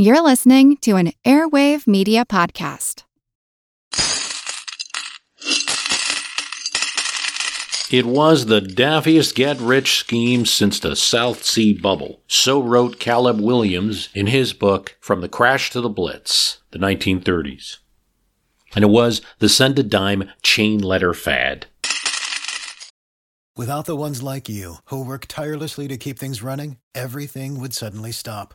You're listening to an Airwave Media Podcast. It was the daffiest get rich scheme since the South Sea Bubble. So wrote Caleb Williams in his book From the Crash to the Blitz, the 1930s. And it was the send a dime chain letter fad. Without the ones like you, who work tirelessly to keep things running, everything would suddenly stop.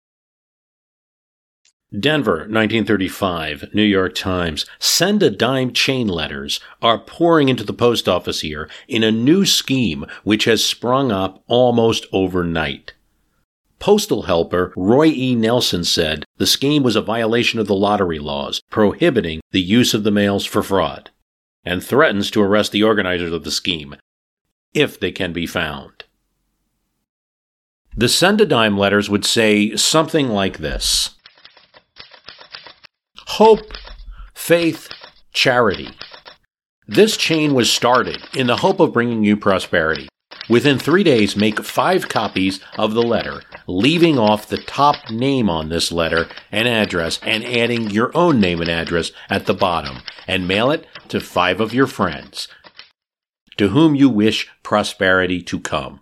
Denver, 1935, New York Times. Send a dime chain letters are pouring into the post office here in a new scheme which has sprung up almost overnight. Postal helper Roy E. Nelson said the scheme was a violation of the lottery laws prohibiting the use of the mails for fraud, and threatens to arrest the organizers of the scheme if they can be found. The send a dime letters would say something like this Hope, faith, charity. This chain was started in the hope of bringing you prosperity. Within three days, make five copies of the letter, leaving off the top name on this letter and address and adding your own name and address at the bottom, and mail it to five of your friends to whom you wish prosperity to come.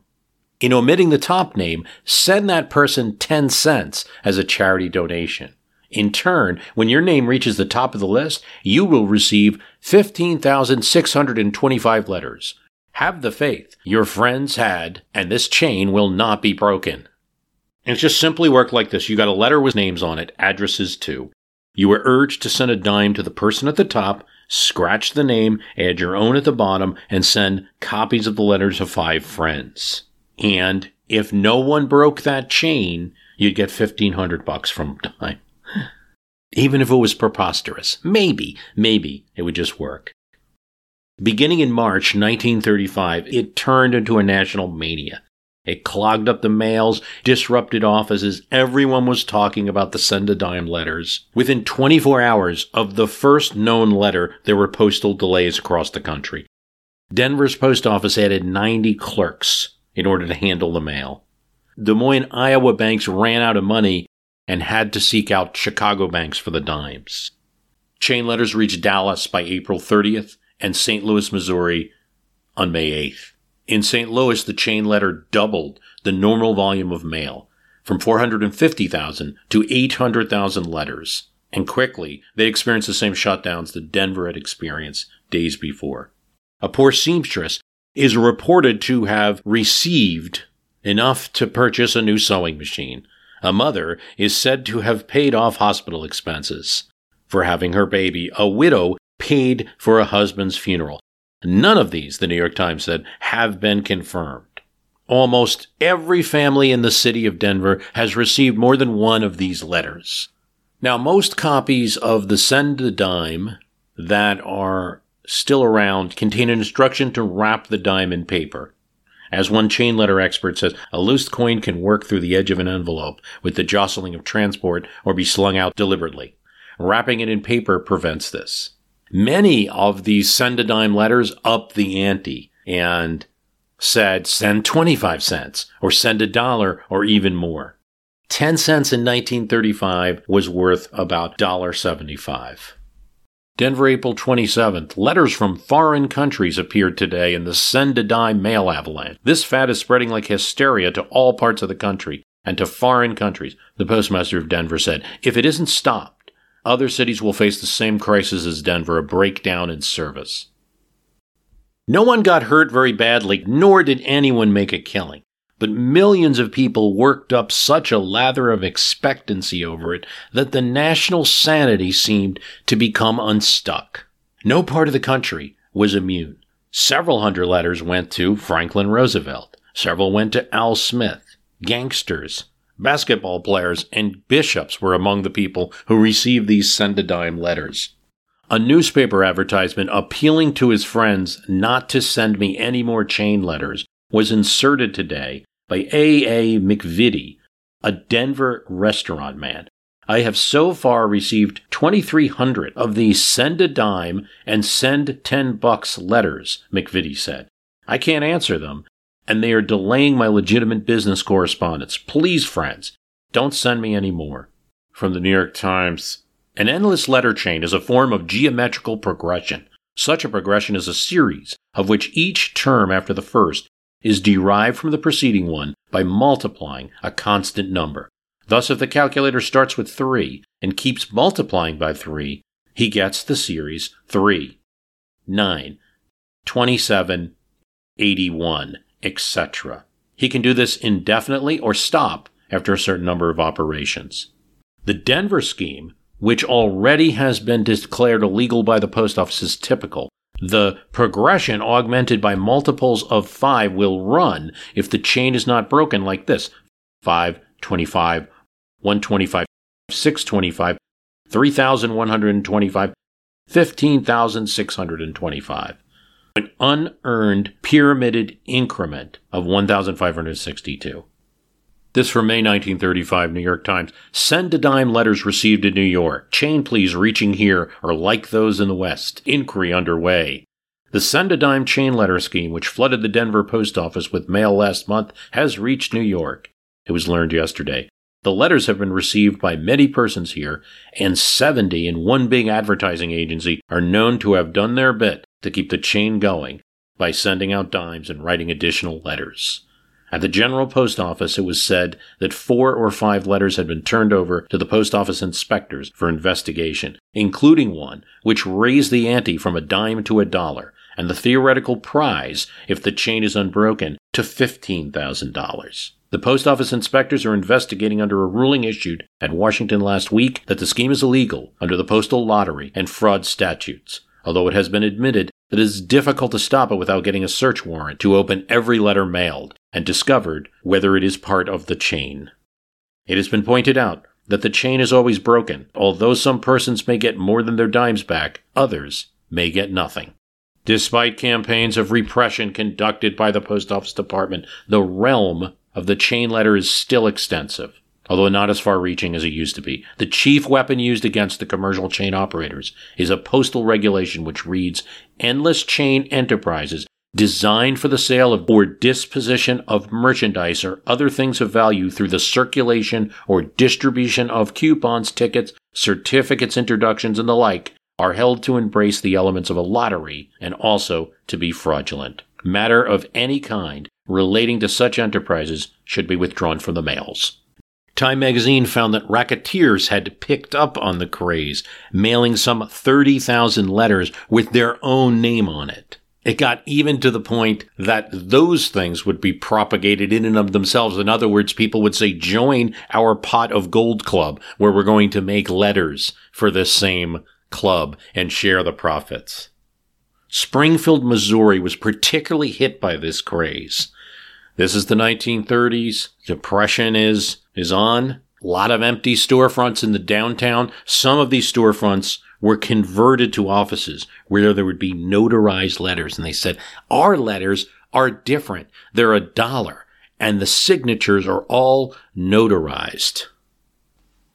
In omitting the top name, send that person 10 cents as a charity donation. In turn, when your name reaches the top of the list, you will receive 15,625 letters. Have the faith your friends had, and this chain will not be broken. And just simply worked like this. You got a letter with names on it, addresses too. You were urged to send a dime to the person at the top, scratch the name, add your own at the bottom, and send copies of the letter to five friends. And if no one broke that chain, you'd get 1500 bucks from dime. Even if it was preposterous. Maybe, maybe it would just work. Beginning in March 1935, it turned into a national mania. It clogged up the mails, disrupted offices. Everyone was talking about the send a dime letters. Within 24 hours of the first known letter, there were postal delays across the country. Denver's post office added 90 clerks in order to handle the mail. Des Moines, Iowa banks ran out of money and had to seek out Chicago banks for the dimes. Chain letters reached Dallas by April 30th and St. Louis, Missouri on May 8th. In St. Louis, the chain letter doubled the normal volume of mail from 450,000 to 800,000 letters. And quickly, they experienced the same shutdowns that Denver had experienced days before. A poor seamstress is reported to have received enough to purchase a new sewing machine. A mother is said to have paid off hospital expenses for having her baby. A widow paid for a husband's funeral. None of these, the New York Times said, have been confirmed. Almost every family in the city of Denver has received more than one of these letters. Now, most copies of the Send a Dime that are still around contain an instruction to wrap the dime in paper. As one chain letter expert says, a loose coin can work through the edge of an envelope with the jostling of transport or be slung out deliberately. Wrapping it in paper prevents this. Many of these send a dime letters up the ante and said send 25 cents or send a dollar or even more. 10 cents in 1935 was worth about $1.75. Denver, April 27th. Letters from foreign countries appeared today in the send a dime mail avalanche. This fad is spreading like hysteria to all parts of the country and to foreign countries, the postmaster of Denver said. If it isn't stopped, other cities will face the same crisis as Denver a breakdown in service. No one got hurt very badly, nor did anyone make a killing. But millions of people worked up such a lather of expectancy over it that the national sanity seemed to become unstuck. No part of the country was immune. Several hundred letters went to Franklin Roosevelt. Several went to Al Smith. Gangsters, Basketball players and bishops were among the people who received these send a dime letters. a newspaper advertisement appealing to his friends not to send me any more chain letters was inserted today by A. A. McVitie, a Denver restaurant man. I have so far received 2,300 of these send a dime and send 10 bucks letters, McVitie said. I can't answer them, and they are delaying my legitimate business correspondence. Please, friends, don't send me any more. From the New York Times, an endless letter chain is a form of geometrical progression. Such a progression is a series of which each term after the first is derived from the preceding one by multiplying a constant number. Thus, if the calculator starts with 3 and keeps multiplying by 3, he gets the series 3, 9, 27, 81, etc. He can do this indefinitely or stop after a certain number of operations. The Denver scheme which already has been declared illegal by the post office is typical. The progression augmented by multiples of 5 will run if the chain is not broken like this 5, 25, 125, 625, 3,125, 15,625. An unearned pyramided increment of 1,562. This from May 1935, New York Times. Send a dime letters received in New York. Chain please reaching here are like those in the West. Inquiry underway. The send a dime chain letter scheme, which flooded the Denver post office with mail last month, has reached New York. It was learned yesterday. The letters have been received by many persons here, and 70 in one big advertising agency are known to have done their bit to keep the chain going by sending out dimes and writing additional letters. At the General Post Office, it was said that four or five letters had been turned over to the post office inspectors for investigation, including one which raised the ante from a dime to a dollar, and the theoretical prize, if the chain is unbroken, to $15,000. The post office inspectors are investigating under a ruling issued at Washington last week that the scheme is illegal under the postal lottery and fraud statutes, although it has been admitted that it is difficult to stop it without getting a search warrant to open every letter mailed and discovered whether it is part of the chain. It has been pointed out that the chain is always broken. Although some persons may get more than their dimes back, others may get nothing. Despite campaigns of repression conducted by the Post Office Department, the realm of the chain letter is still extensive although not as far reaching as it used to be. The chief weapon used against the commercial chain operators is a postal regulation which reads endless chain enterprises designed for the sale of or disposition of merchandise or other things of value through the circulation or distribution of coupons, tickets, certificates, introductions, and the like are held to embrace the elements of a lottery and also to be fraudulent. Matter of any kind relating to such enterprises should be withdrawn from the mails. Time magazine found that racketeers had picked up on the craze, mailing some 30,000 letters with their own name on it. It got even to the point that those things would be propagated in and of themselves. In other words, people would say, join our pot of gold club where we're going to make letters for this same club and share the profits. Springfield, Missouri was particularly hit by this craze. This is the 1930s. Depression is, is on. A lot of empty storefronts in the downtown. Some of these storefronts were converted to offices where there would be notarized letters. And they said, our letters are different. They're a dollar and the signatures are all notarized.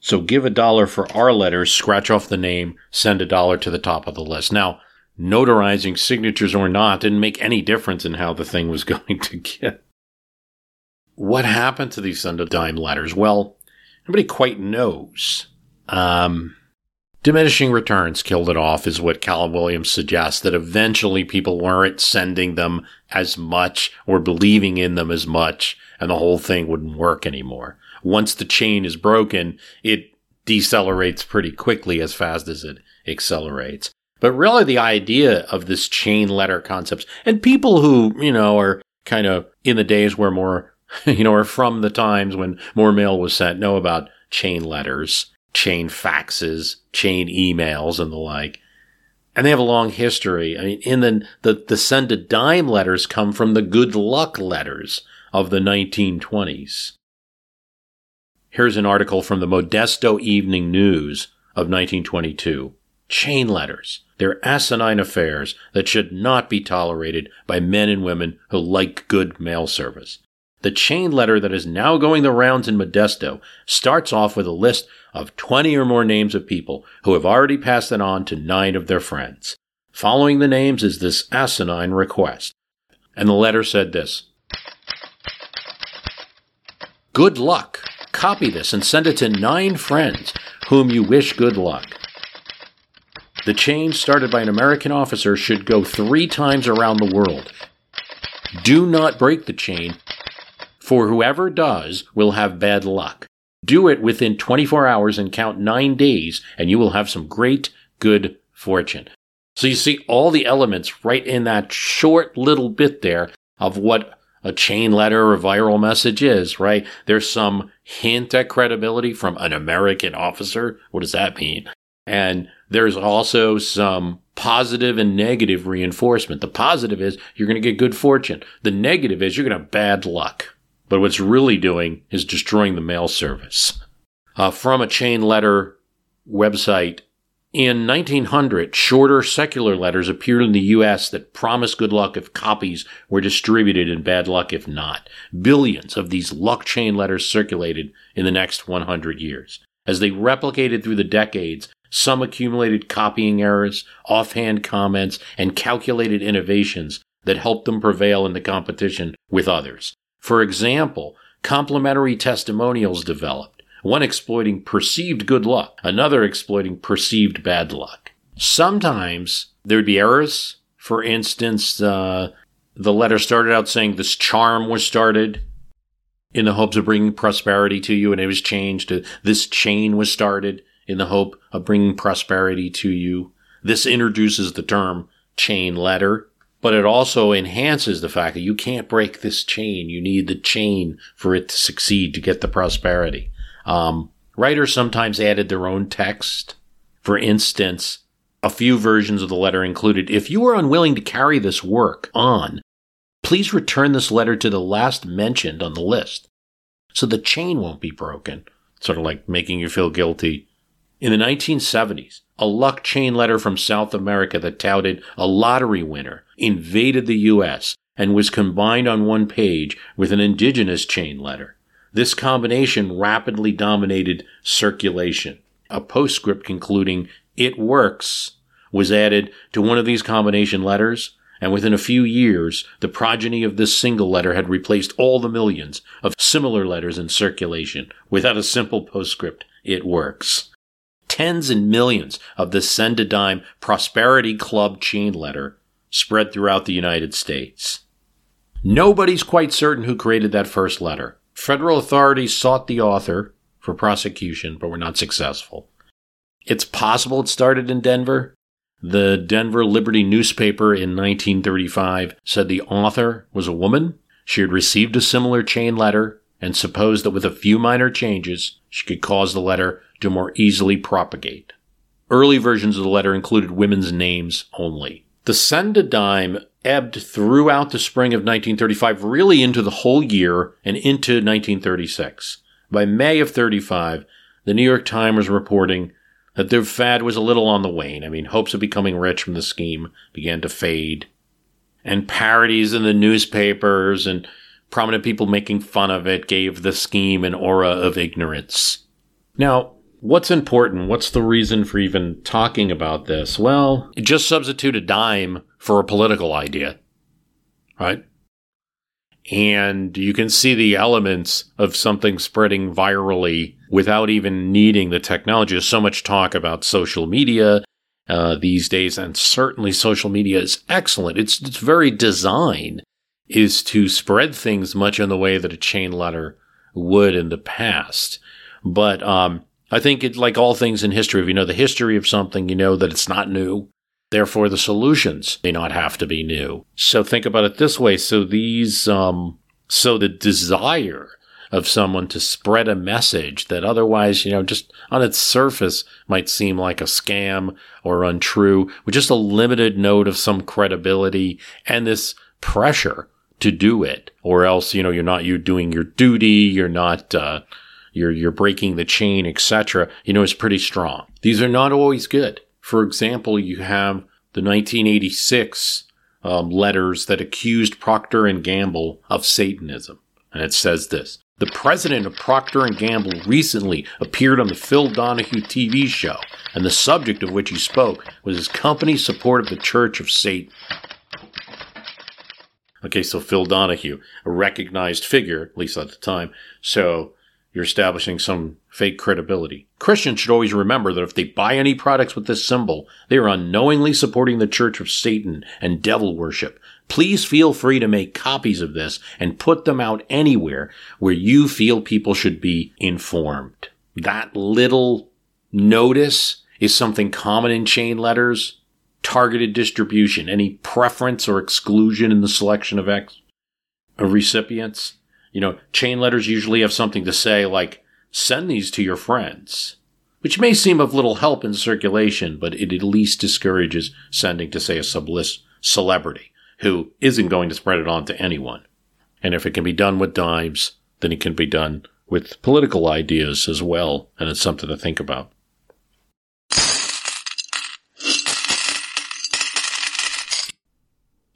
So give a dollar for our letters, scratch off the name, send a dollar to the top of the list. Now, notarizing signatures or not didn't make any difference in how the thing was going to get. What happened to these Sunday dime letters? Well, nobody quite knows. Um, diminishing returns killed it off, is what Callum Williams suggests, that eventually people weren't sending them as much or believing in them as much, and the whole thing wouldn't work anymore. Once the chain is broken, it decelerates pretty quickly as fast as it accelerates. But really, the idea of this chain letter concepts, and people who, you know, are kind of in the days where more you know, or from the times when more mail was sent, know about chain letters, chain faxes, chain emails, and the like. And they have a long history. I mean, in the, the, the send a dime letters come from the good luck letters of the 1920s. Here's an article from the Modesto Evening News of 1922. Chain letters. They're asinine affairs that should not be tolerated by men and women who like good mail service. The chain letter that is now going the rounds in Modesto starts off with a list of 20 or more names of people who have already passed it on to nine of their friends. Following the names is this asinine request. And the letter said this Good luck. Copy this and send it to nine friends whom you wish good luck. The chain started by an American officer should go three times around the world. Do not break the chain, for whoever does will have bad luck. Do it within 24 hours and count nine days, and you will have some great good fortune. So you see all the elements right in that short little bit there of what a chain letter or viral message is, right? There's some hint at credibility from an American officer. What does that mean? And there's also some positive and negative reinforcement. The positive is you're going to get good fortune. The negative is you're going to have bad luck. But what's really doing is destroying the mail service. Uh, from a chain letter website in 1900, shorter secular letters appeared in the U.S. that promised good luck if copies were distributed and bad luck if not. Billions of these luck chain letters circulated in the next 100 years. As they replicated through the decades, some accumulated copying errors, offhand comments, and calculated innovations that helped them prevail in the competition with others. For example, complementary testimonials developed one exploiting perceived good luck, another exploiting perceived bad luck. Sometimes there would be errors. For instance, uh, the letter started out saying this charm was started in the hopes of bringing prosperity to you, and it was changed to this chain was started in the hope of bringing prosperity to you. This introduces the term chain letter, but it also enhances the fact that you can't break this chain. You need the chain for it to succeed to get the prosperity. Um, writers sometimes added their own text. For instance, a few versions of the letter included If you are unwilling to carry this work on, please return this letter to the last mentioned on the list so the chain won't be broken. Sort of like making you feel guilty. In the 1970s, a luck chain letter from South America that touted a lottery winner invaded the U.S. and was combined on one page with an indigenous chain letter. This combination rapidly dominated circulation. A postscript concluding, it works, was added to one of these combination letters, and within a few years, the progeny of this single letter had replaced all the millions of similar letters in circulation without a simple postscript, it works. Tens and millions of the Send a Dime Prosperity Club chain letter spread throughout the United States. Nobody's quite certain who created that first letter. Federal authorities sought the author for prosecution, but were not successful. It's possible it started in Denver. The Denver Liberty newspaper in 1935 said the author was a woman. She had received a similar chain letter and supposed that with a few minor changes, she could cause the letter to more easily propagate. Early versions of the letter included women's names only. The send a dime ebbed throughout the spring of 1935, really into the whole year and into 1936. By May of 35, the New York Times was reporting that their fad was a little on the wane. I mean, hopes of becoming rich from the scheme began to fade. And parodies in the newspapers and prominent people making fun of it gave the scheme an aura of ignorance. Now, what's important? What's the reason for even talking about this? Well, just substitute a dime for a political idea, right? And you can see the elements of something spreading virally without even needing the technology. There's so much talk about social media uh, these days, and certainly social media is excellent. Its its very design is to spread things much in the way that a chain letter would in the past. But um, I think it, like all things in history, if you know the history of something, you know that it's not new. Therefore, the solutions may not have to be new. So think about it this way. So these, um, so the desire of someone to spread a message that otherwise, you know, just on its surface might seem like a scam or untrue with just a limited note of some credibility and this pressure to do it or else, you know, you're not, you're doing your duty. You're not, uh, you're, you're breaking the chain, etc. You know, it's pretty strong. These are not always good For example, you have the 1986 um, letters that accused Procter and Gamble of Satanism, and it says this: the president of Procter & Gamble recently appeared on the Phil Donahue TV show, and the subject of which he spoke was his company's support of the Church of Satan. Okay, so Phil Donahue, a recognized figure, at least at the time, so you're establishing some fake credibility. Christians should always remember that if they buy any products with this symbol, they are unknowingly supporting the Church of Satan and devil worship, Please feel free to make copies of this and put them out anywhere where you feel people should be informed. That little notice is something common in chain letters. Targeted distribution, any preference or exclusion in the selection of X of recipients. You know, chain letters usually have something to say like, send these to your friends, which may seem of little help in circulation, but it at least discourages sending to, say, a sublist celebrity who isn't going to spread it on to anyone. And if it can be done with dimes, then it can be done with political ideas as well, and it's something to think about.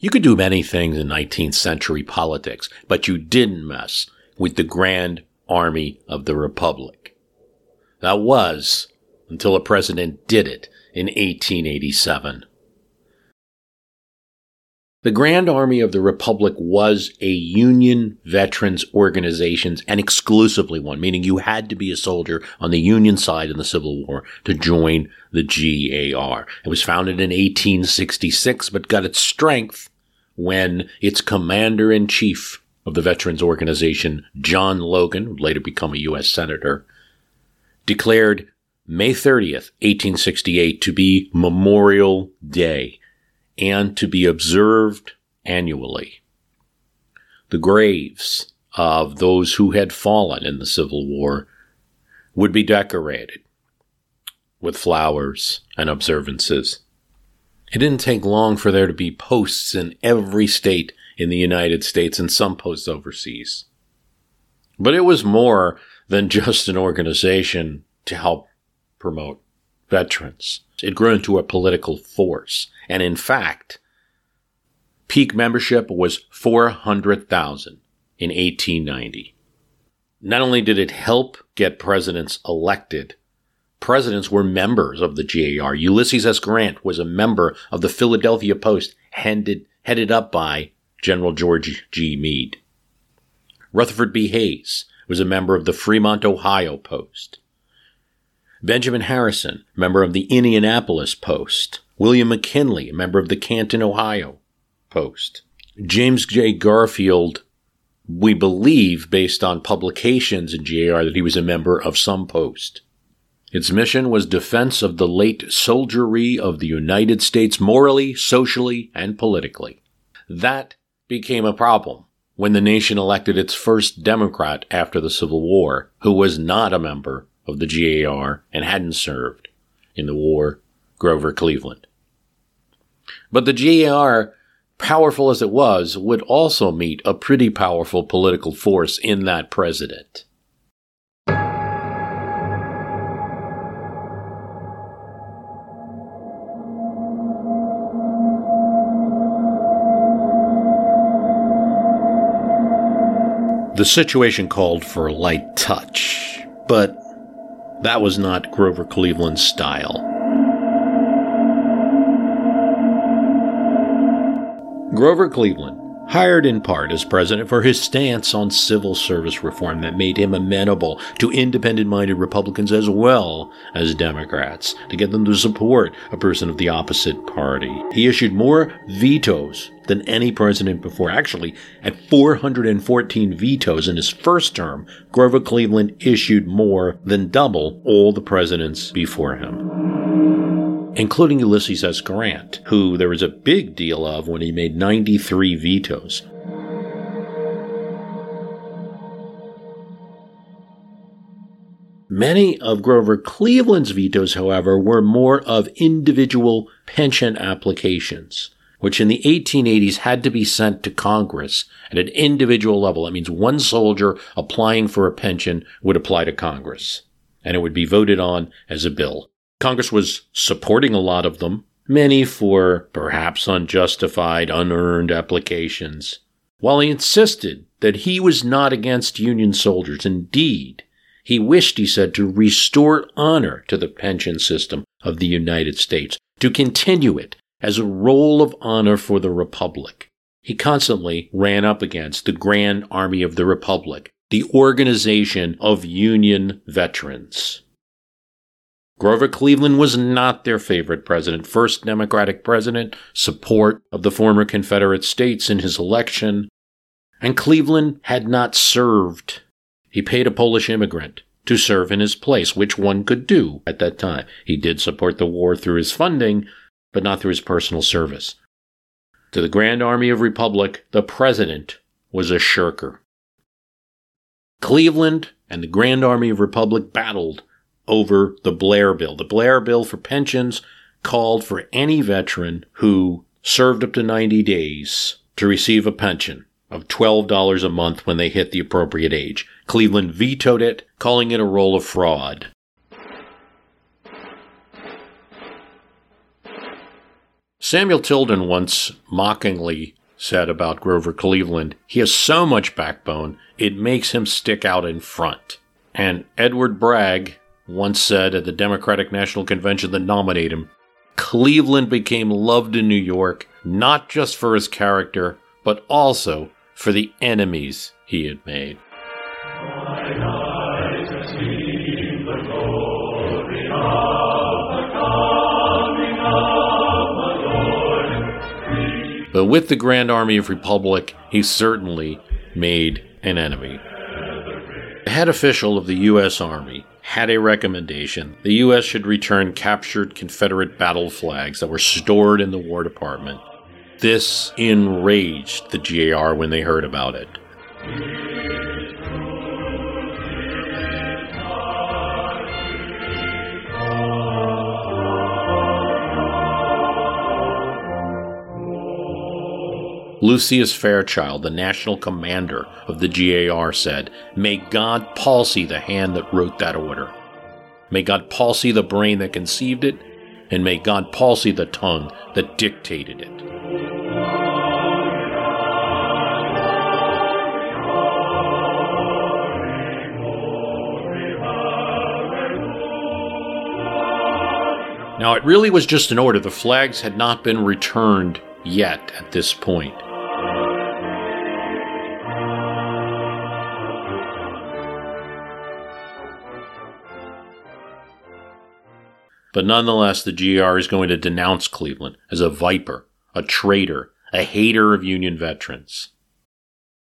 You could do many things in 19th century politics, but you didn't mess with the Grand Army of the Republic. That was until a president did it in 1887. The Grand Army of the Republic was a Union veterans organization and exclusively one, meaning you had to be a soldier on the Union side in the Civil War to join the GAR. It was founded in 1866, but got its strength when its commander in chief of the veterans organization, John Logan, would later become a U.S. Senator, declared May 30th, 1868 to be Memorial Day and to be observed annually. The graves of those who had fallen in the Civil War would be decorated with flowers and observances. It didn't take long for there to be posts in every state in the United States and some posts overseas. But it was more than just an organization to help promote veterans. It grew into a political force. And in fact, peak membership was 400,000 in 1890. Not only did it help get presidents elected, presidents were members of the GAR. Ulysses S. Grant was a member of the Philadelphia Post, headed, headed up by General George G. Meade. Rutherford B. Hayes was a member of the Fremont, Ohio Post. Benjamin Harrison, member of the Indianapolis Post. William McKinley, member of the Canton, Ohio Post. James J. Garfield, we believe, based on publications in GAR, that he was a member of some post. Its mission was defense of the late soldiery of the United States morally, socially, and politically. That became a problem when the nation elected its first Democrat after the Civil War, who was not a member of the GAR and hadn't served in the war, Grover Cleveland. But the GAR, powerful as it was, would also meet a pretty powerful political force in that president. The situation called for light touch, but that was not Grover Cleveland's style. Grover Cleveland, hired in part as president for his stance on civil service reform that made him amenable to independent minded Republicans as well as Democrats to get them to support a person of the opposite party. He issued more vetoes than any president before. Actually, at 414 vetoes in his first term, Grover Cleveland issued more than double all the presidents before him. Including Ulysses S. Grant, who there was a big deal of when he made 93 vetoes. Many of Grover Cleveland's vetoes, however, were more of individual pension applications which in the 1880s had to be sent to Congress at an individual level. That means one soldier applying for a pension would apply to Congress, and it would be voted on as a bill. Congress was supporting a lot of them, many for perhaps unjustified, unearned applications, while he insisted that he was not against Union soldiers. Indeed, he wished, he said, to restore honor to the pension system of the United States, to continue it as a role of honor for the Republic. He constantly ran up against the Grand Army of the Republic, the organization of Union veterans. Grover Cleveland was not their favorite president, first Democratic president, support of the former Confederate states in his election, and Cleveland had not served. He paid a Polish immigrant to serve in his place, which one could do at that time. He did support the war through his funding, but not through his personal service. To the Grand Army of Republic, the president was a shirker. Cleveland and the Grand Army of Republic battled over the Blair Bill. The Blair Bill for pensions called for any veteran who served up to 90 days to receive a pension of $12 a month when they hit the appropriate age. Cleveland vetoed it, calling it a roll of fraud. Samuel Tilden once mockingly said about Grover Cleveland, he has so much backbone, it makes him stick out in front. And Edward Bragg, once said at the Democratic National Convention that nominated him, Cleveland became loved in New York not just for his character, but also for the enemies he had made. But with the Grand Army of Republic, he certainly made an enemy. The head official of the U.S. Army had a recommendation. The U.S. should return captured Confederate battle flags that were stored in the War Department. This enraged the GAR when they heard about it. Lucius Fairchild, the national commander of the GAR, said, May God palsy the hand that wrote that order. May God palsy the brain that conceived it, and may God palsy the tongue that dictated it. Now, it really was just an order. The flags had not been returned yet at this point. But nonetheless, the GR is going to denounce Cleveland as a viper, a traitor, a hater of Union veterans.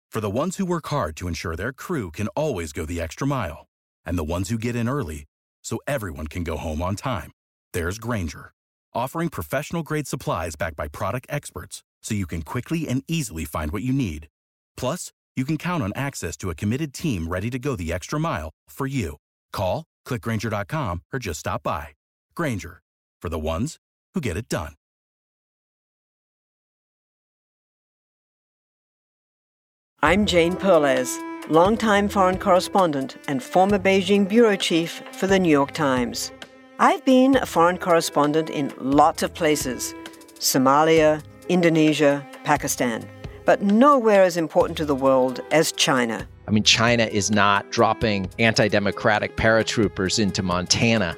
For the ones who work hard to ensure their crew can always go the extra mile, and the ones who get in early so everyone can go home on time, there's Grainger, offering professional grade supplies backed by product experts so you can quickly and easily find what you need. Plus, you can count on access to a committed team ready to go the extra mile for you. Call, clickgrainger.com, or just stop by. Grainger, for the ones who get it done. I'm Jane Perlez, longtime foreign correspondent and former Beijing bureau chief for the New York Times. I've been a foreign correspondent in lots of places Somalia, Indonesia, Pakistan, but nowhere as important to the world as China. I mean, China is not dropping anti democratic paratroopers into Montana.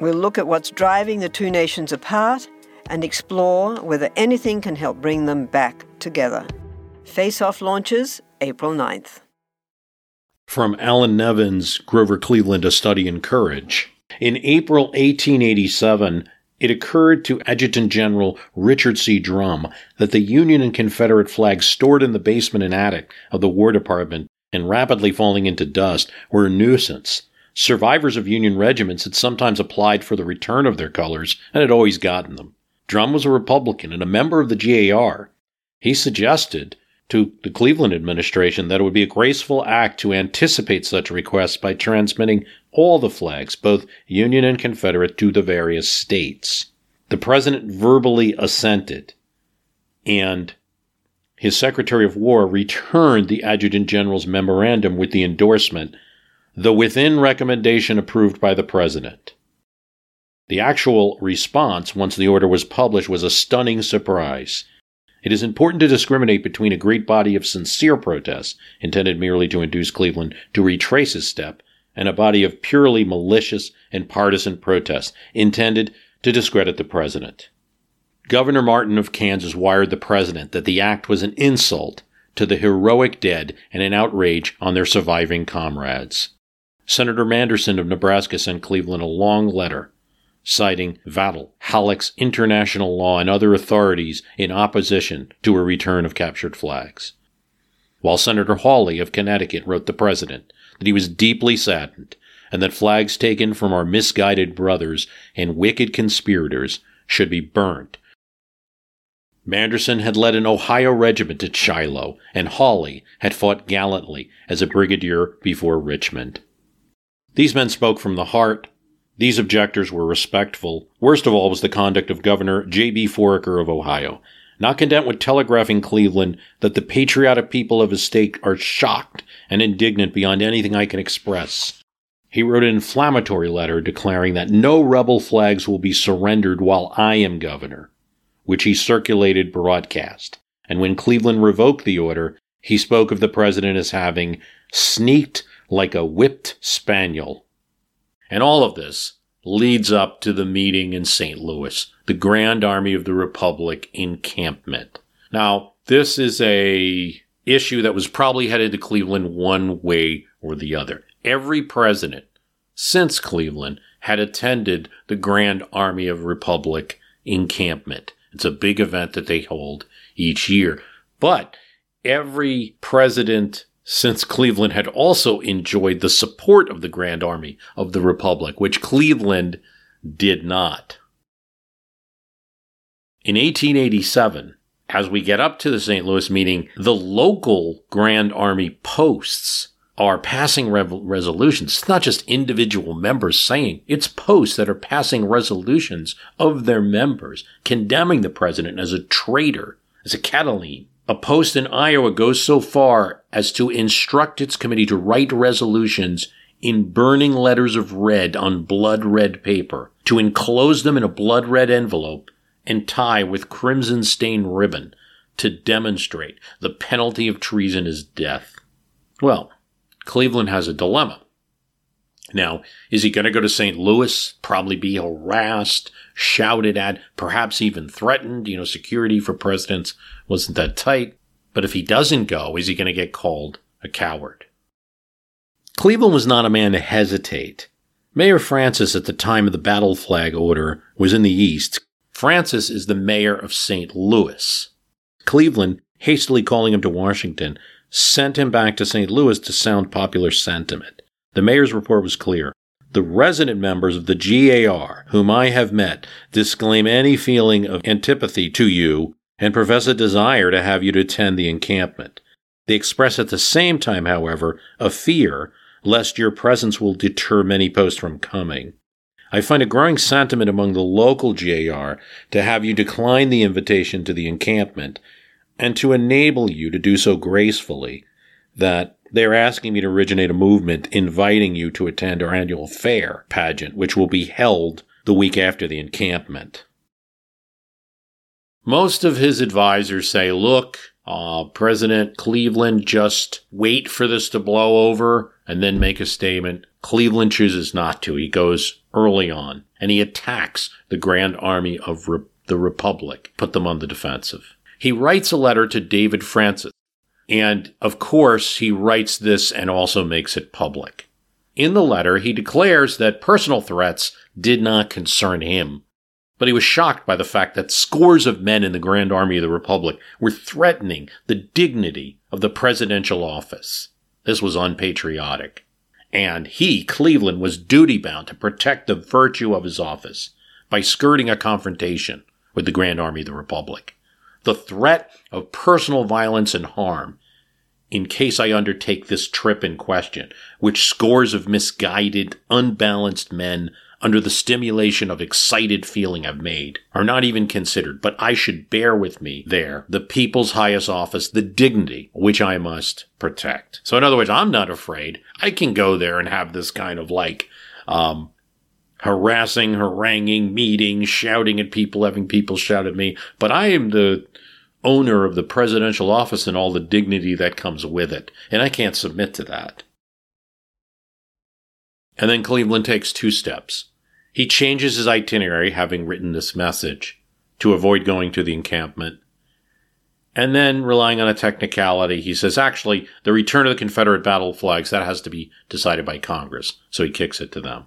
We'll look at what's driving the two nations apart and explore whether anything can help bring them back together. Face Off launches April 9th. From Allan Nevins' Grover Cleveland A Study in Courage. In April 1887, it occurred to Adjutant General Richard C. Drum that the Union and Confederate flags stored in the basement and attic of the War Department and rapidly falling into dust were a nuisance Survivors of Union regiments had sometimes applied for the return of their colors and had always gotten them. Drum was a Republican and a member of the GAR. He suggested to the Cleveland administration that it would be a graceful act to anticipate such requests by transmitting all the flags, both Union and Confederate, to the various states. The president verbally assented, and his Secretary of War returned the Adjutant General's memorandum with the endorsement, the within recommendation approved by the President. The actual response, once the order was published, was a stunning surprise. It is important to discriminate between a great body of sincere protests, intended merely to induce Cleveland to retrace his step, and a body of purely malicious and partisan protests, intended to discredit the president. Governor Martin of Kansas wired the president that the act was an insult to the heroic dead and an outrage on their surviving comrades. Senator Manderson of Nebraska sent Cleveland a long letter citing Vattel, Halleck's international law, and other authorities in opposition to a return of captured flags. While Senator Hawley of Connecticut wrote the president that he was deeply saddened and that flags taken from our misguided brothers and wicked conspirators should be burned Manderson had led an Ohio regiment at Shiloh, and Hawley had fought gallantly as a brigadier before Richmond. These men spoke from the heart. These objectors were respectful. Worst of all was the conduct of Governor J.B. Foraker of Ohio. Not content with telegraphing Cleveland that the patriotic people of his state are shocked and indignant beyond anything I can express, he wrote an inflammatory letter declaring that no rebel flags will be surrendered while I am governor which he circulated broadcast. And when Cleveland revoked the order, he spoke of the president as having sneaked like a whipped spaniel. And all of this leads up to the meeting in St. Louis, the Grand Army of the Republic encampment. Now, this is a issue that was probably headed to Cleveland one way or the other. Every president since Cleveland had attended the Grand Army of Republic encampment. It's a big event that they hold each year. But every president since Cleveland had also enjoyed the support of the Grand Army of the Republic, which Cleveland did not. In 1887, as we get up to the St. Louis meeting, the local Grand Army posts are passing resolutions. It's not just individual members saying, it's posts that are passing resolutions of their members condemning the president as a traitor, as a Catiline. A post in Iowa goes so far as to instruct its committee to write resolutions in burning letters of red on blood red paper, to enclose them in a blood red envelope and tie with crimson stained ribbon to demonstrate the penalty of treason is death. Well, Cleveland has a dilemma. Now, is he going to go to St. Louis, probably be harassed, shouted at, perhaps even threatened? You know, security for presidents wasn't that tight. But if he doesn't go, is he going to get called a coward? Cleveland was not a man to hesitate. Mayor Francis, at the time of the battle flag order, was in the East. Francis is the mayor of St. Louis. Cleveland, hastily calling him to Washington, sent him back to St. Louis to sound popular sentiment. The mayor's report was clear. The resident members of the GAR, whom I have met, disclaim any feeling of antipathy to you and profess a desire to have you attend the encampment. They express at the same time, however, a fear lest your presence will deter many posts from coming. I find a growing sentiment among the local GAR to have you decline the invitation to the encampment and to enable you to do so gracefully, that they're asking me to originate a movement inviting you to attend our annual fair pageant, which will be held the week after the encampment. Most of his advisors say, look, uh, President Cleveland, just wait for this to blow over and then make a statement. Cleveland chooses not to. He goes early on and he attacks the Grand Army of Re- the Republic, put them on the defensive. He writes a letter to David Francis. And of course, he writes this and also makes it public. In the letter, he declares that personal threats did not concern him, but he was shocked by the fact that scores of men in the Grand Army of the Republic were threatening the dignity of the presidential office. This was unpatriotic. And he, Cleveland, was duty bound to protect the virtue of his office by skirting a confrontation with the Grand Army of the Republic. The threat of personal violence and harm in case I undertake this trip in question, which scores of misguided, unbalanced men under the stimulation of excited feeling I've made, are not even considered, but I should bear with me there the people's highest office, the dignity which I must protect. So in other words, I'm not afraid. I can go there and have this kind of like, um, harassing, haranguing, meeting, shouting at people, having people shout at me, but I am the owner of the presidential office and all the dignity that comes with it. And I can't submit to that. And then Cleveland takes two steps. He changes his itinerary, having written this message, to avoid going to the encampment. And then, relying on a technicality, he says, actually, the return of the Confederate battle flags, that has to be decided by Congress. So he kicks it to them.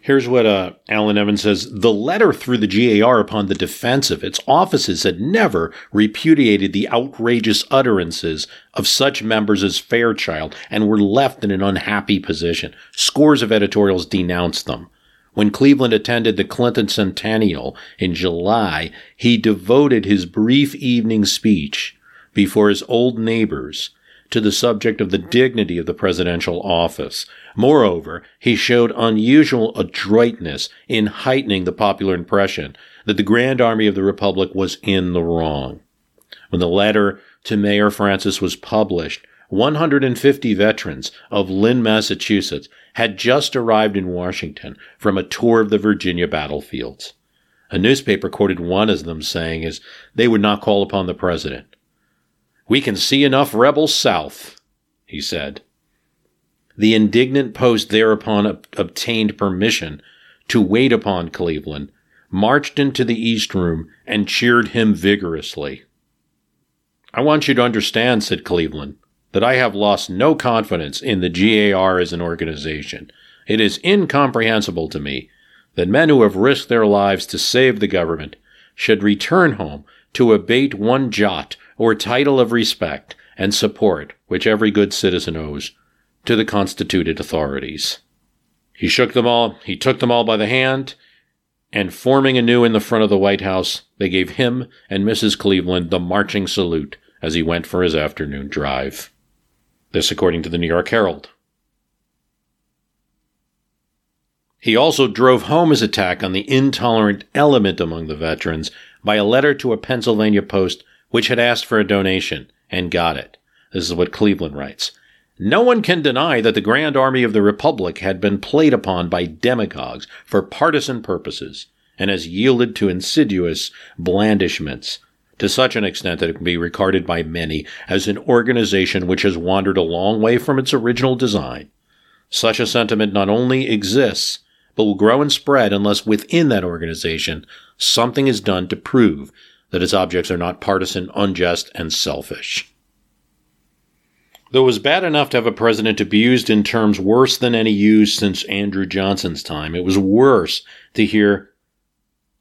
Here's what uh, Allan Nevins says The letter threw the GAR upon the defensive. Its offices had never repudiated the outrageous utterances of such members as Fairchild and were left in an unhappy position. Scores of editorials denounced them. When Cleveland attended the Clinton Centennial in July, he devoted his brief evening speech before his old neighbors to the subject of the dignity of the presidential office. Moreover, he showed unusual adroitness in heightening the popular impression that the Grand Army of the Republic was in the wrong. When the letter to Mayor Francis was published, 150 veterans of Lynn, Massachusetts had just arrived in Washington from a tour of the Virginia battlefields. A newspaper quoted one of them saying as they would not call upon the president. We can see enough rebels south, he said. The indignant post thereupon ob- obtained permission to wait upon Cleveland, marched into the East Room, and cheered him vigorously. I want you to understand, said Cleveland, that I have lost no confidence in the GAR as an organization. It is incomprehensible to me that men who have risked their lives to save the government should return home to abate one jot or title of respect and support which every good citizen owes to the constituted authorities. He shook them all, he took them all by the hand, and forming anew in the front of the White House, they gave him and Mrs. Cleveland the marching salute as he went for his afternoon drive. This according to the New York Herald. He also drove home his attack on the intolerant element among the veterans by a letter to a Pennsylvania Post which had asked for a donation and got it. This is what Cleveland writes. No one can deny that the Grand Army of the Republic had been played upon by demagogues for partisan purposes and has yielded to insidious blandishments to such an extent that it can be regarded by many as an organization which has wandered a long way from its original design. Such a sentiment not only exists, but will grow and spread unless within that organization something is done to prove that its objects are not partisan, unjust, and selfish. Though it was bad enough to have a president abused in terms worse than any used since Andrew Johnson's time, it was worse to hear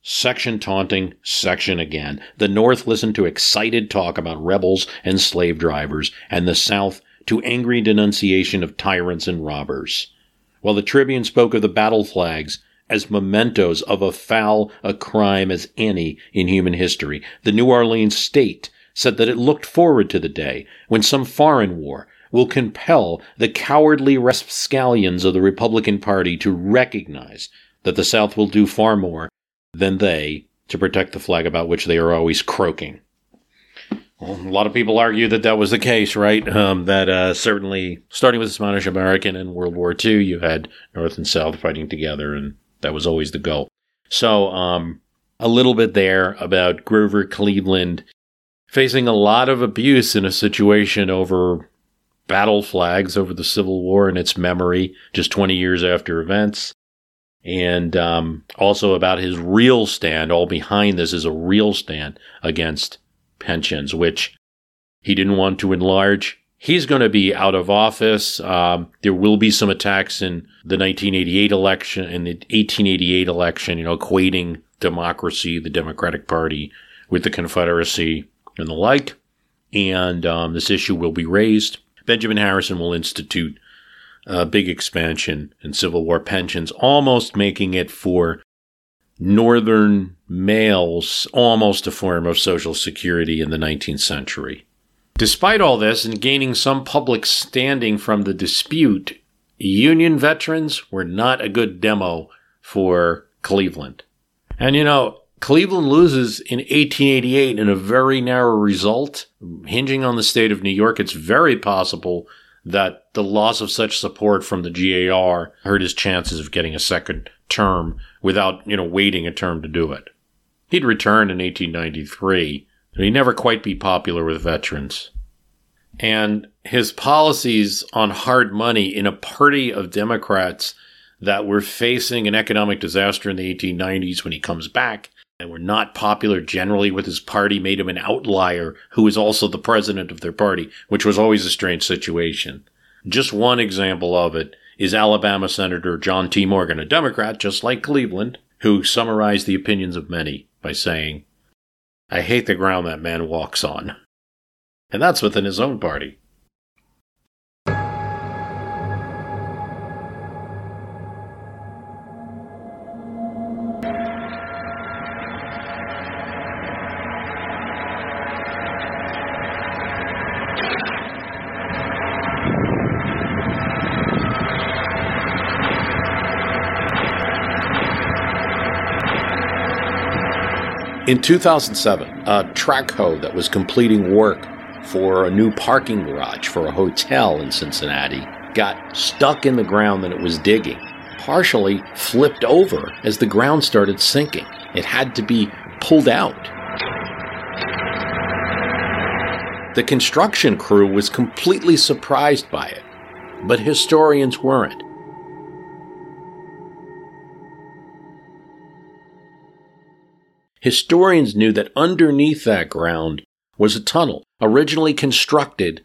section taunting, section again. The North listened to excited talk about rebels and slave drivers, and the South to angry denunciation of tyrants and robbers. While the Tribune spoke of the battle flags as mementos of a foul a crime as any in human history. The New Orleans State said that it looked forward to the day when some foreign war will compel the cowardly rapscallions of the Republican Party to recognize that the South will do far more than they to protect the flag about which they are always croaking. Well, a lot of people argue that that was the case, right? Um, that uh, certainly, starting with the Spanish American and World War II, you had North and South fighting together, and that was always the goal. So, um, a little bit there about Grover Cleveland facing a lot of abuse in a situation over battle flags over the Civil War and its memory just 20 years after events. And um, also about his real stand, all behind this is a real stand against pensions, which he didn't want to enlarge he's going to be out of office. Um, there will be some attacks in the 1988 election, and the 1888 election, you know, equating democracy, the Democratic Party, with the Confederacy and the like. And um, this issue will be raised. Benjamin Harrison will institute a big expansion in Civil War pensions, almost making it for Northern males almost a form of social security in the 19th century. Despite all this and gaining some public standing from the dispute, Union veterans were not a good demo for Cleveland. And you know, Cleveland loses in 1888 in a very narrow result. Hinging on the state of New York, it's very possible that the loss of such support from the GAR hurt his chances of getting a second term without, you know, waiting a term to do it. He'd return in 1893, but he'd never quite be popular with veterans. And his policies on hard money in a party of Democrats that were facing an economic disaster in the 1890s when he comes back and were not popular generally with his party made him an outlier who was also the president of their party, which was always a strange situation. Just one example of it is Alabama Senator John T. Morgan, a Democrat just like Cleveland, who summarized the opinions of many by saying, I hate the ground that man walks on. And that's within his own party. In 2007, a track hoe that was completing work for a new parking garage for a hotel in Cincinnati got stuck in the ground that it was digging, partially flipped over as the ground started sinking. It had to be pulled out. The construction crew was completely surprised by it, but historians weren't. Historians knew that underneath that ground was a tunnel, originally constructed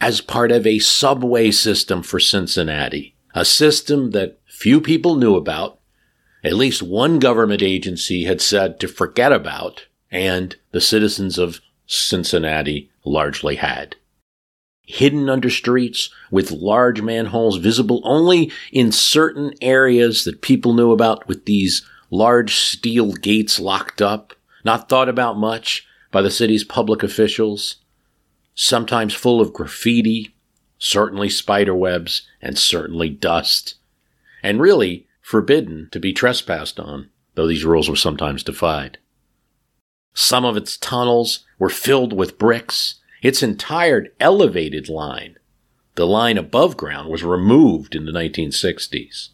as part of a subway system for Cincinnati, a system that few people knew about, at least one government agency had said to forget about, and the citizens of Cincinnati largely had. Hidden under streets with large manholes visible only in certain areas that people knew about with these large steel gates locked up, not thought about much by the city's public officials, sometimes full of graffiti, certainly spider webs, and certainly dust, and really forbidden to be trespassed on, though these rules were sometimes defied. Some of its tunnels were filled with bricks. Its entire elevated line, the line above ground, was removed in the 1960s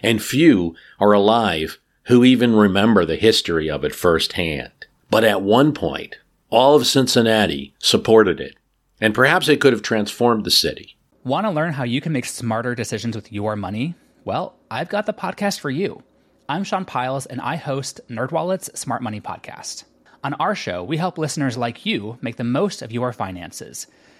and few are alive who even remember the history of it firsthand. But at one point, all of Cincinnati supported it, and perhaps it could have transformed the city. Want to learn how you can make smarter decisions with your money? Well, I've got the podcast for you. I'm Sean Pyles, and I host NerdWallet's Smart Money Podcast. On our show, we help listeners like you make the most of your finances –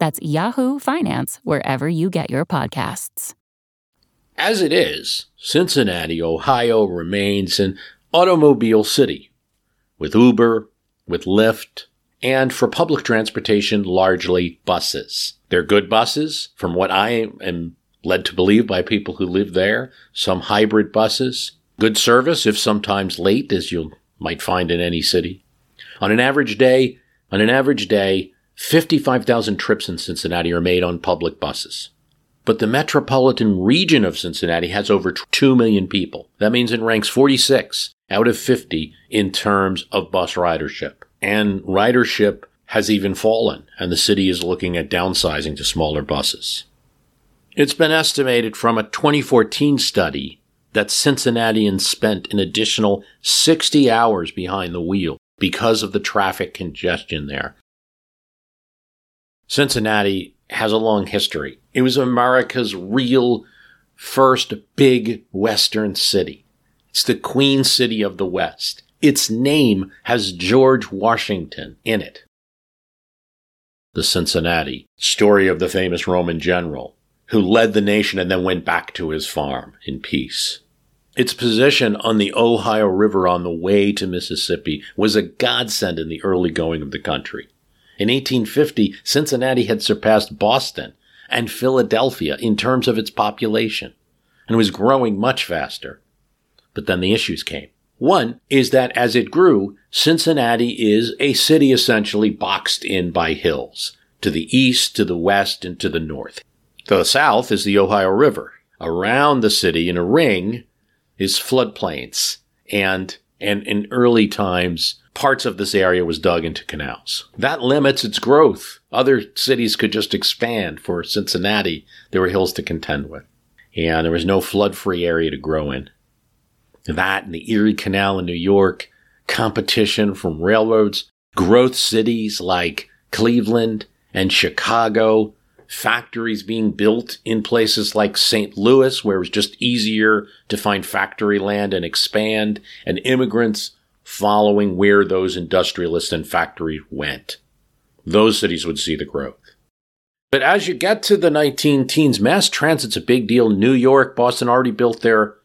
That's Yahoo Finance, wherever you get your podcasts. As it is, Cincinnati, Ohio remains an automobile city with Uber, with Lyft, and for public transportation, largely buses. They're good buses, from what I am led to believe by people who live there. Some hybrid buses. Good service, if sometimes late, as you might find in any city. On an average day, on an average day, 55,000 trips in Cincinnati are made on public buses. But the metropolitan region of Cincinnati has over 2 million people. That means it ranks 46 out of 50 in terms of bus ridership. And ridership has even fallen, and the city is looking at downsizing to smaller buses. It's been estimated from a 2014 study that Cincinnatians spent an additional 60 hours behind the wheel because of the traffic congestion there. Cincinnati has a long history. It was America's real first big Western city. It's the Queen City of the West. Its name has George Washington in it. The Cincinnati, story of the famous Roman general who led the nation and then went back to his farm in peace. Its position on the Ohio River on the way to Mississippi was a godsend in the early going of the country. In 1850, Cincinnati had surpassed Boston and Philadelphia in terms of its population and was growing much faster. But then the issues came. One is that as it grew, Cincinnati is a city essentially boxed in by hills, to the east, to the west, and to the north. To the south is the Ohio River. Around the city in a ring is floodplains, and, and in early times, parts of this area was dug into canals. That limits its growth. Other cities could just expand. For Cincinnati, there were hills to contend with. And there was no flood free area to grow in. That and the Erie Canal in New York, competition from railroads, growth cities like Cleveland and Chicago, factories being built in places like St. Louis, where it was just easier to find factory land and expand, and immigrants following where those industrialists and factories went. Those cities would see the growth. But as you get to the 19 teens, mass transit's a big deal. New York, Boston already built their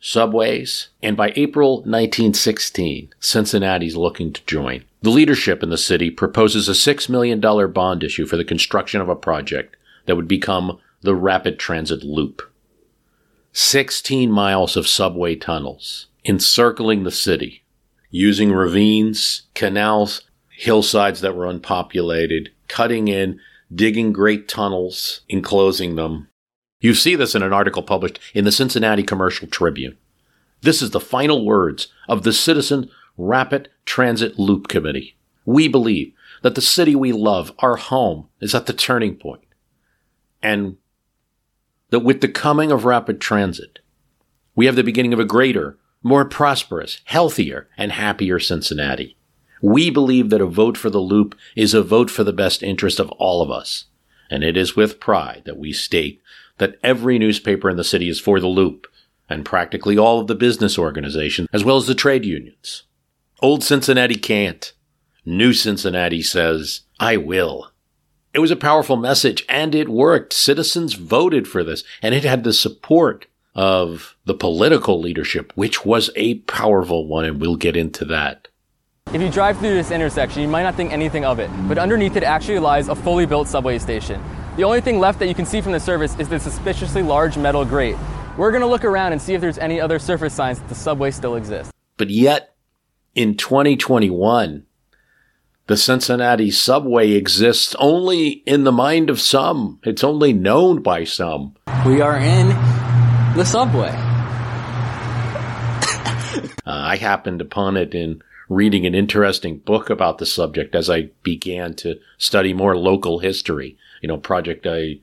subways, and by April 1916, Cincinnati's looking to join. The leadership in the city proposes a $6 million bond issue for the construction of a project that would become the Rapid Transit Loop. 16 miles of subway tunnels encircling the city, using ravines, canals, hillsides that were unpopulated, cutting in, digging great tunnels, enclosing them, you see this in an article published in the Cincinnati Commercial Tribune. This is the final words of the Citizen Rapid Transit Loop Committee. We believe that the city we love, our home, is at the turning point, and that with the coming of rapid transit, we have the beginning of a greater, more prosperous, healthier, and happier Cincinnati. We believe that a vote for the loop is a vote for the best interest of all of us, and it is with pride that we state that every newspaper in the city is for the loop, and practically all of the business organizations, as well as the trade unions. Old Cincinnati can't. New Cincinnati says, I will. It was a powerful message and it worked. Citizens voted for this and it had the support of the political leadership, which was a powerful one, and we'll get into that. If you drive through this intersection, you might not think anything of it, but underneath it actually lies a fully built subway station. The only thing left that you can see from the surface is the suspiciously large metal grate. We're going to look around and see if there's any other surface signs that the subway still exists. But yet, in 2021, the Cincinnati subway exists only in the mind of some. It's only known by some. We are in the subway. uh, I happened upon it in reading an interesting book about the subject as I began to study more local history you know, project I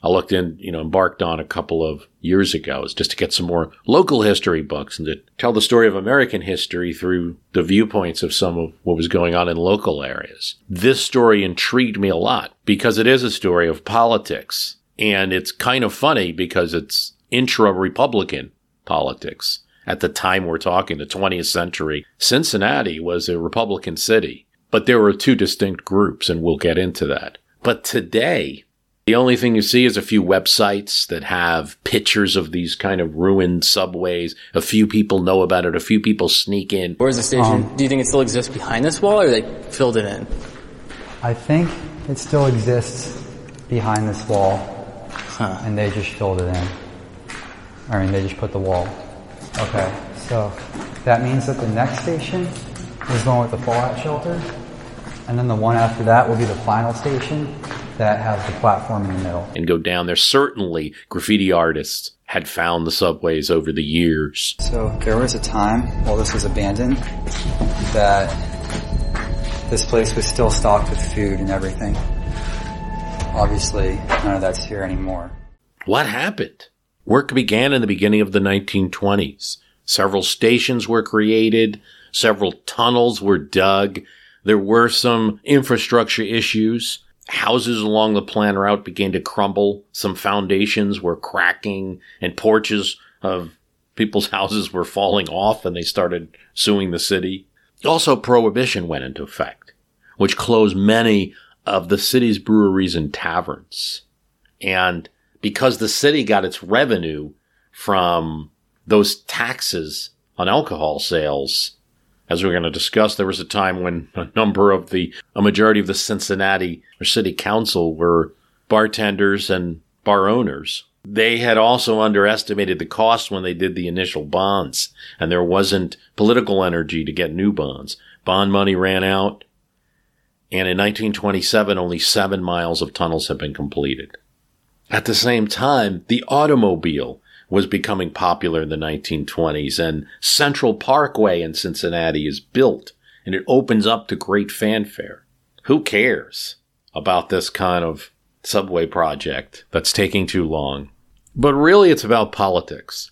I looked in, you know, embarked on a couple of years ago is just to get some more local history books and to tell the story of American history through the viewpoints of some of what was going on in local areas. This story intrigued me a lot because it is a story of politics and it's kind of funny because it's intra Republican politics. At the time we're talking, the 20th century, Cincinnati was a Republican city, but there were two distinct groups and we'll get into that. But today, The only thing you see is a few websites that have pictures of these kind of ruined subways. A few people know about it. A few people sneak in. Where's the station? Um, Do you think it still exists behind this wall or they filled it in? I think it still exists behind this wall, and they just filled it in. I mean, they just put the wall. Okay, so that means that the next station is going with the fallout shelter, and then the one after that will be the final station that has the platform in the middle. and go down there. Certainly, graffiti artists had found the subways over the years. So there was a time while this was abandoned that this place was still stocked with food and everything. Obviously, none of that's here anymore. What happened? Work began in the beginning of the 1920s. Several stations were created, several tunnels were dug. There were some infrastructure issues. Houses along the plan route began to crumble. Some foundations were cracking and porches of people's houses were falling off and they started suing the city. Also, prohibition went into effect, which closed many of the city's breweries and taverns. And because the city got its revenue from those taxes on alcohol sales, as we're going to discuss, there was a time when a number of the, a majority of the Cincinnati or city council were bartenders and bar owners. They had also underestimated the cost when they did the initial bonds, and there wasn't political energy to get new bonds. Bond money ran out, and in 1927, only seven miles of tunnels had been completed. At the same time, the automobile was becoming popular in the 1920s, and Central Parkway in Cincinnati is built, and it opens up to great fanfare. Who cares about this kind of subway project that's taking too long? But really, it's about politics.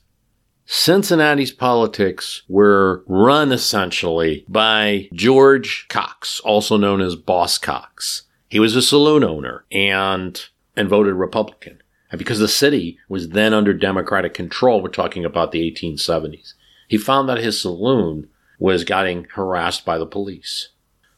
Cincinnati's politics were run essentially by George Cox, also known as Boss Cox. He was a saloon owner and and voted Republican. And because the city was then under Democratic control, we're talking about the 1870s, he found that his saloon was getting harassed by the police.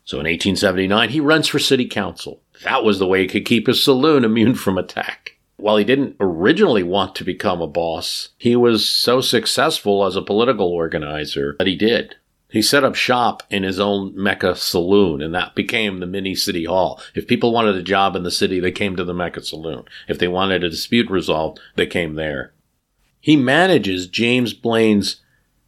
So in 1879, he runs for city council. That was the way he could keep his saloon immune from attack. While he didn't originally want to become a boss, he was so successful as a political organizer that he did. He set up shop in his own Mecca saloon, and that became the mini city hall. If people wanted a job in the city, they came to the Mecca saloon. If they wanted a dispute resolved, they came there. He manages James Blaine's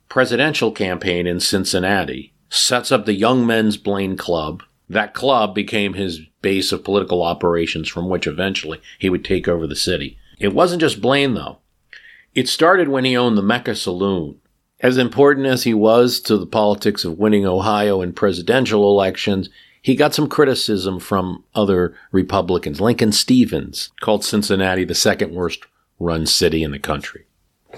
presidential campaign in Cincinnati, sets up the Young Men's Blaine Club. That club became his base of political operations from which eventually he would take over the city. It wasn't just Blaine, though. It started when he owned the Mecca Saloon. As important as he was to the politics of winning Ohio in presidential elections, he got some criticism from other Republicans. Lincoln Steffens called Cincinnati the second worst run city in the country.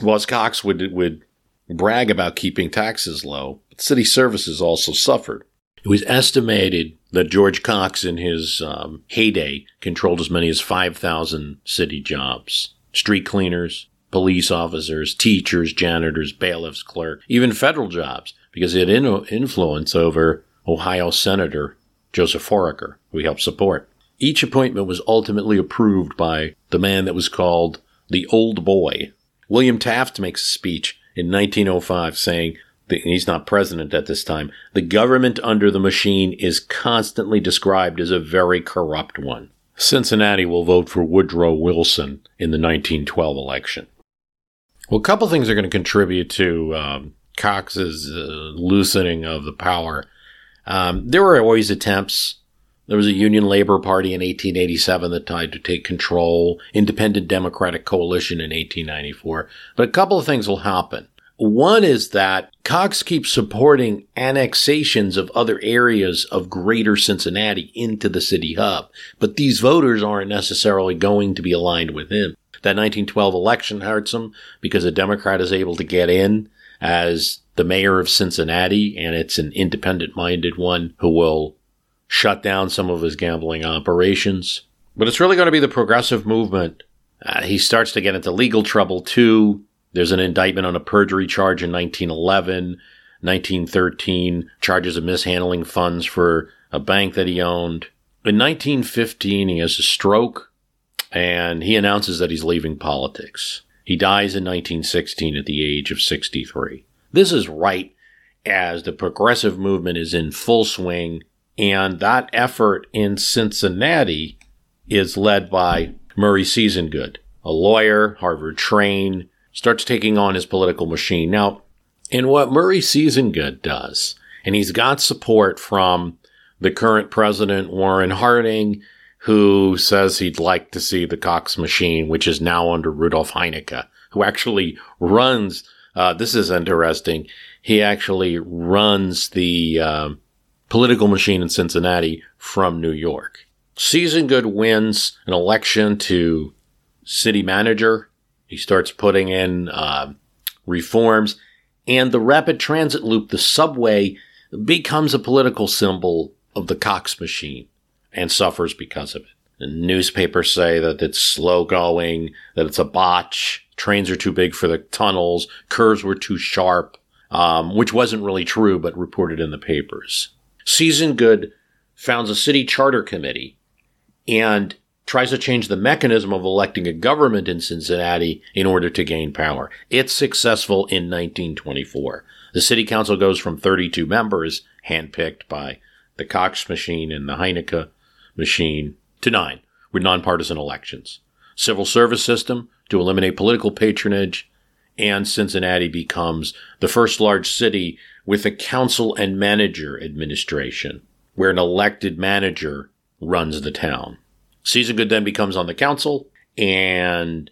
Boss Cox would, would brag about keeping taxes low, but city services also suffered. It was estimated that George Cox, in his um, heyday, controlled as many as 5,000 city jobs street cleaners, police officers, teachers, janitors, bailiffs, clerks, even federal jobs, because he had in- influence over Ohio Senator Joseph Foraker, who he helped support. Each appointment was ultimately approved by the man that was called the Old Boy. William Taft makes a speech in 1905 saying, he's not president at this time, the government under the machine is constantly described as a very corrupt one. Cincinnati will vote for Woodrow Wilson in the 1912 election. Well, a couple things are going to contribute to um, Cox's uh, loosening of the power. Um, there were always attempts. There was a Union Labor Party in 1887 that tried to take control, Independent Democratic Coalition in 1894. But a couple of things will happen. One is that Cox keeps supporting annexations of other areas of greater Cincinnati into the city hub, but these voters aren't necessarily going to be aligned with him. That 1912 election hurts him because a Democrat is able to get in as the mayor of Cincinnati, and it's an independent minded one who will shut down some of his gambling operations. But it's really going to be the progressive movement. Uh, he starts to get into legal trouble too. There's an indictment on a perjury charge in 1911, 1913, charges of mishandling funds for a bank that he owned. In 1915, he has a stroke and he announces that he's leaving politics. He dies in 1916 at the age of 63. This is right as the progressive movement is in full swing, and that effort in Cincinnati is led by Murray Seasongood, a lawyer, Harvard trained, starts taking on his political machine. Now, in what Murray Seasongood does, and he's got support from the current president, Warren Harding, who says he'd like to see the Cox machine, which is now under Rudolf Hynicka, who actually runs. Uh, this is interesting. He actually runs the uh, political machine in Cincinnati from New York. Seasongood wins an election to city manager. He starts putting in uh, reforms, and the rapid transit loop, the subway, becomes a political symbol of the Cox machine and suffers because of it. The newspapers say that it's slow going, that it's a botch, trains are too big for the tunnels, curves were too sharp, um, which wasn't really true, but reported in the papers. Seasongood founds a city charter committee and tries to change the mechanism of electing a government in Cincinnati in order to gain power. It's successful in 1924. The city council goes from 32 members, handpicked by the Cox machine and the Hynicka machine, to nine, with nonpartisan elections. Civil service system to eliminate political patronage, and Cincinnati becomes the first large city with a council and manager administration, where an elected manager runs the town. Seasongood then becomes on the council, and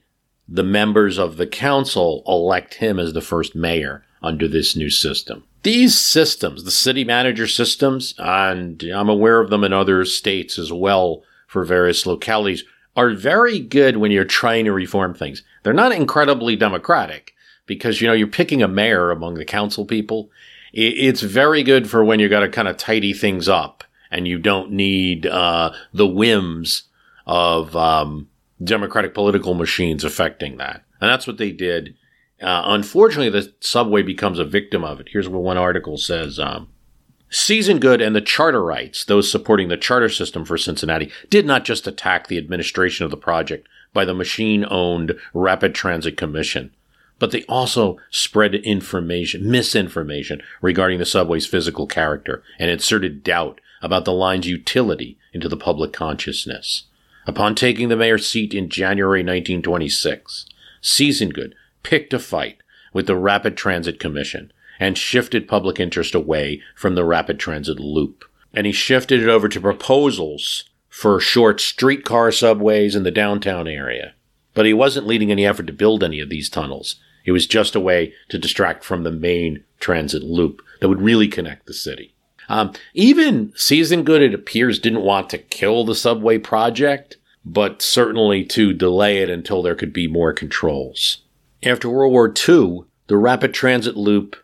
the members of the council elect him as the first mayor under this new system. These systems, the city manager systems, and I'm aware of them in other states as well for various localities, are very good when you're trying to reform things. They're not incredibly democratic because, you know, you're picking a mayor among the council people. It's very good for when you've got to kind of tidy things up and you don't need uh, the whims of um, democratic political machines affecting that. And that's what they did uh, unfortunately, the subway becomes a victim of it. Here's what one article says. Um, Seasongood and the charterites, those supporting the charter system for Cincinnati, did not just attack the administration of the project by the machine owned Rapid Transit Commission, but they also spread information, misinformation regarding the subway's physical character and inserted doubt about the line's utility into the public consciousness. Upon taking the mayor's seat in January 1926, Seasongood picked a fight with the Rapid Transit Commission and shifted public interest away from the rapid transit loop. And he shifted it over to proposals for short streetcar subways in the downtown area. But he wasn't leading any effort to build any of these tunnels. It was just a way to distract from the main transit loop that would really connect the city. Um, even Seasongood, it appears, didn't want to kill the subway project, but certainly to delay it until there could be more controls. After World War II, the rapid transit loop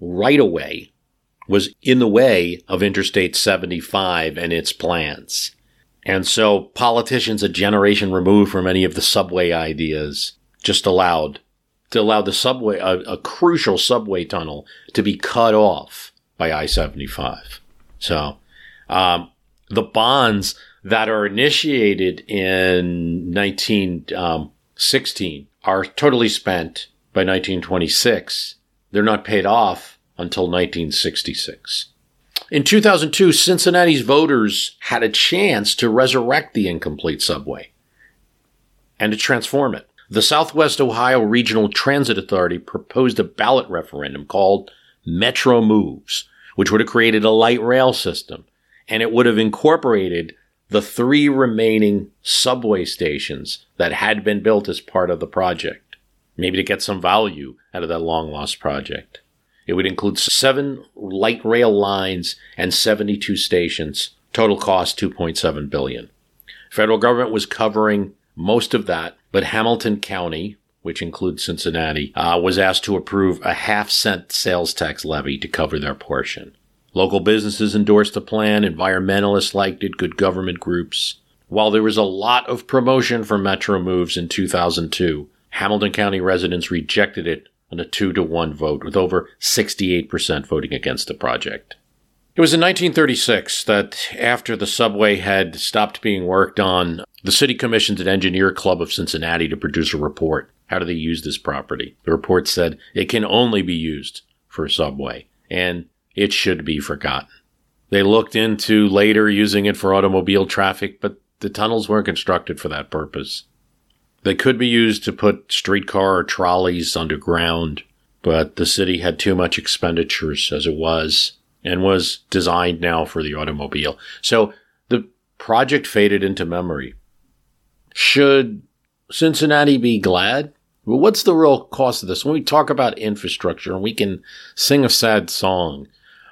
right away was in the way of Interstate 75 and its plans. And so politicians a generation removed from any of the subway ideas just allowed to allow the subway, a, a crucial subway tunnel to be cut off by I-75. So, um, the bonds that are initiated in 1916 are totally spent by 1926. They're not paid off until 1966. In 2002, Cincinnati's voters had a chance to resurrect the incomplete subway and to transform it. The Southwest Ohio Regional Transit Authority proposed a ballot referendum called Metro Moves, which would have created a light rail system and it would have incorporated the three remaining subway stations that had been built as part of the project, maybe to get some value out of that long lost project. It would include seven light rail lines and 72 stations, total cost 2.7 billion. Federal government was covering most of that, but Hamilton County, which includes Cincinnati, uh, was asked to approve a half cent sales tax levy to cover their portion. Local businesses endorsed the plan, environmentalists liked it, good government groups. While there was a lot of promotion for Metro moves in 2002, Hamilton County residents rejected it on a 2 to 1 vote, with over 68% voting against the project. It was in 1936 that after the subway had stopped being worked on, The city commissioned an engineer club of Cincinnati to produce a report. How do they use this property? The report said it can only be used for a subway, and it should be forgotten. They looked into later using it for automobile traffic, but the tunnels weren't constructed for that purpose. They could be used to put streetcar or trolleys underground, but the city had too much expenditures as it was and was designed now for the automobile. So the project faded into memory. Should Cincinnati be glad? Well, what's the real cost of this? When we talk about infrastructure and we can sing a sad song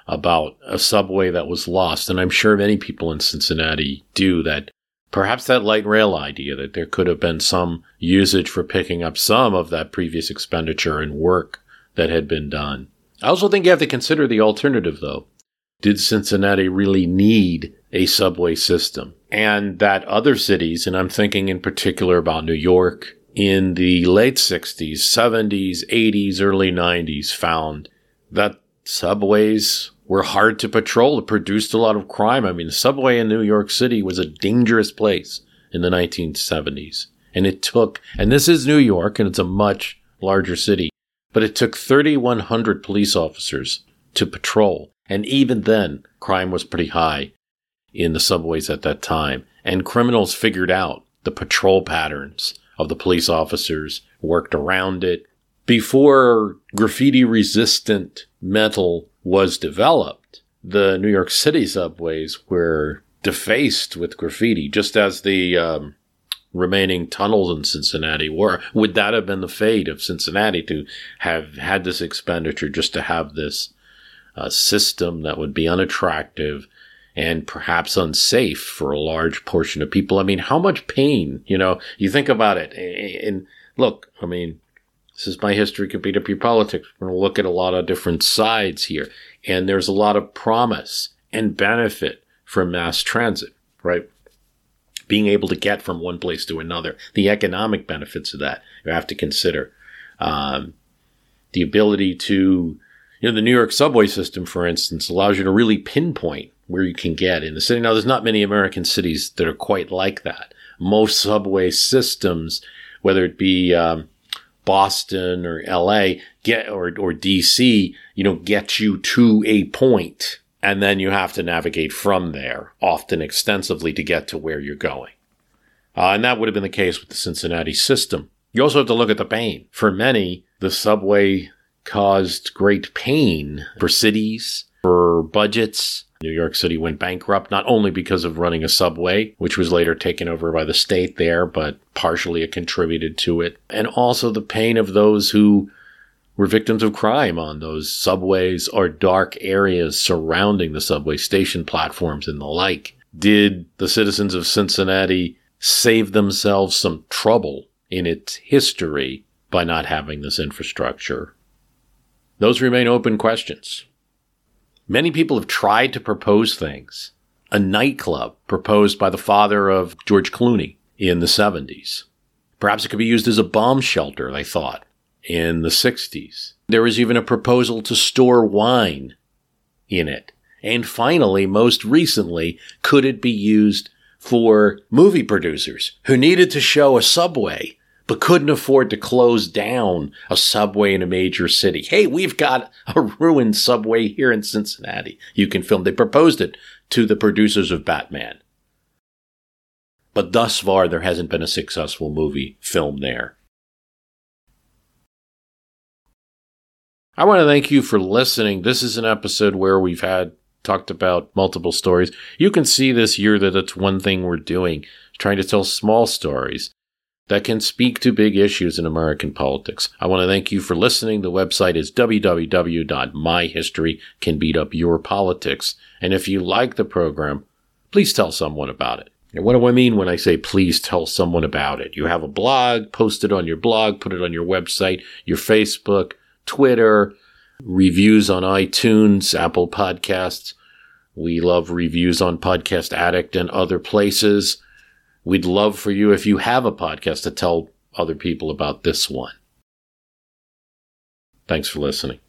about a subway that was lost, and I'm sure many people in Cincinnati do that perhaps that light rail idea that there could have been some usage for picking up some of that previous expenditure and work that had been done. I also think you have to consider the alternative though. Did Cincinnati really need a subway system? And that other cities, and I'm thinking in particular about New York, in the late 60s, 70s, 80s, early 90s, found that subways were hard to patrol. It produced a lot of crime. I mean, the subway in New York City was a dangerous place in the 1970s. And it took, and this is New York, and it's a much larger city, but it took 3,100 police officers to patrol. And even then, crime was pretty high in the subways at that time. And criminals figured out the patrol patterns of the police officers, worked around it. Before graffiti resistant metal was developed, the New York City subways were defaced with graffiti, just as the um, remaining tunnels in Cincinnati were. Would that have been the fate of Cincinnati to have had this expenditure just to have this uh, system that would be unattractive and perhaps unsafe for a large portion of people? I mean, how much pain, you know, you think about it. And look, I mean, this is my history could beat up your politics. We're going to look at a lot of different sides here. And there's a lot of promise and benefit from mass transit, right? being able to get from one place to another, the economic benefits of that you have to consider. Um, the ability to, you know, the New York subway system, for instance, allows you to really pinpoint where you can get in the city. Now, there's not many American cities that are quite like that. Most subway systems, whether it be um, Boston or LA, get or or DC, you know, get you to a point and then you have to navigate from there, often extensively, to get to where you're going. Uh, and that would have been the case with the Cincinnati system. You also have to look at the pain. For many, the subway caused great pain for cities, for budgets. New York City went bankrupt not only because of running a subway, which was later taken over by the state there, but partially it contributed to it, and also the pain of those who were victims of crime on those subways or dark areas surrounding the subway station platforms and the like. Did the citizens of Cincinnati save themselves some trouble in its history by not having this infrastructure? Those remain open questions. Many people have tried to propose things. A nightclub proposed by the father of George Clooney in the 70s. Perhaps it could be used as a bomb shelter, they thought in the 60s. There was even a proposal to store wine in it. And finally, most recently, could it be used for movie producers who needed to show a subway but couldn't afford to close down a subway in a major city? Hey, we've got a ruined subway here in Cincinnati. You can film. They proposed it to the producers of Batman. But thus far, there hasn't been a successful movie filmed there. I want to thank you for listening. This is an episode where we've had talked about multiple stories. You can see this year that it's one thing we're doing, trying to tell small stories that can speak to big issues in American politics. I want to thank you for listening. The website is www.myhistorycanbeatupyourpolitics. And if you like the program, please tell someone about it. And what do I mean when I say please tell someone about it? You have a blog, post it on your blog, put it on your website, your Facebook, Twitter, reviews on iTunes, Apple Podcasts. We love reviews on Podcast Addict and other places. We'd love for you, if you have a podcast, to tell other people about this one. Thanks for listening.